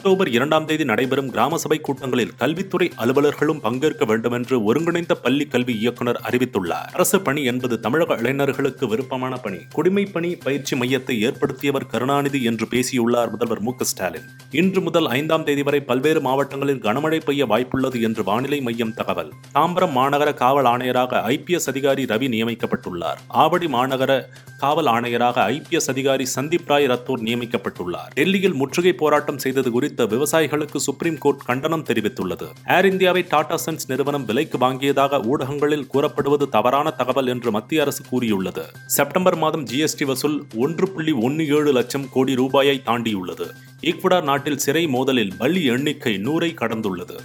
October இரண்டாம் தேதி நடைபெறும் கிராம சபை கூட்டங்களில் கல்வித்துறை அலுவலர்களும் பங்கேற்க வேண்டும் என்று ஒருங்கிணைந்த பள்ளி கல்வி இயக்குநர் அறிவித்துள்ளார். அரசு பணி என்பது தமிழக இளைஞர்களுக்கு விருப்பமான பணி. குடிமை பணி பயிற்சி மையத்தை ஏற்படுத்தியவர் கருணாநிதி என்று பேசியுள்ளார் முதல்வர் மு ஸ்டாலின். இன்று முதல் ஐந்தாம் தேதி வரை பல்வேறு மாவட்டங்களில் கனமழை பெய்ய வாய்ப்புள்ளது என்று வானிலை மையம் தகவல். தாம்பரம் மாநகர காவல் ஆணையராக ஐபிஎஸ் அதிகாரி ரவி நியமிக்கப்பட்டுள்ளார். ஆவடி மாநகர காவல் ஆணையராக ஐபிஎஸ் அதிகாரி சந்தீப் ராய் ரத்தோர் நியமிக்கப்பட்டுள்ளார். டெல்லியில் முற்றுகை போராட்டம் செய்தது குறித்து விவசாயிகளுக்கு சுப்ரீம் கோர்ட் கண்டனம் தெரிவித்துள்ளது. ஏர் இந்தியாவை டாடா சன்ஸ் நிறுவனம் விலைக்கு வாங்கியதாக ஊடகங்களில் கூறப்படுவது தவறான தகவல் என்று மத்திய அரசு கூறியுள்ளது. செப்டம்பர் மாதம் ஜிஎஸ்டி வசூல் ஒன்று புள்ளி ஒன்று ஏழு லட்சம் கோடி ரூபாயை தாண்டியுள்ளது. ஈக்வடார் நாட்டில் சிறை மோதலில் பலி எண்ணிக்கை நூறை கடந்துள்ளது.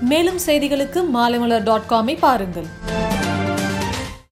மேலும் செய்திகளுக்கு மாலைமலர் டாட் காமை பாருங்கள்.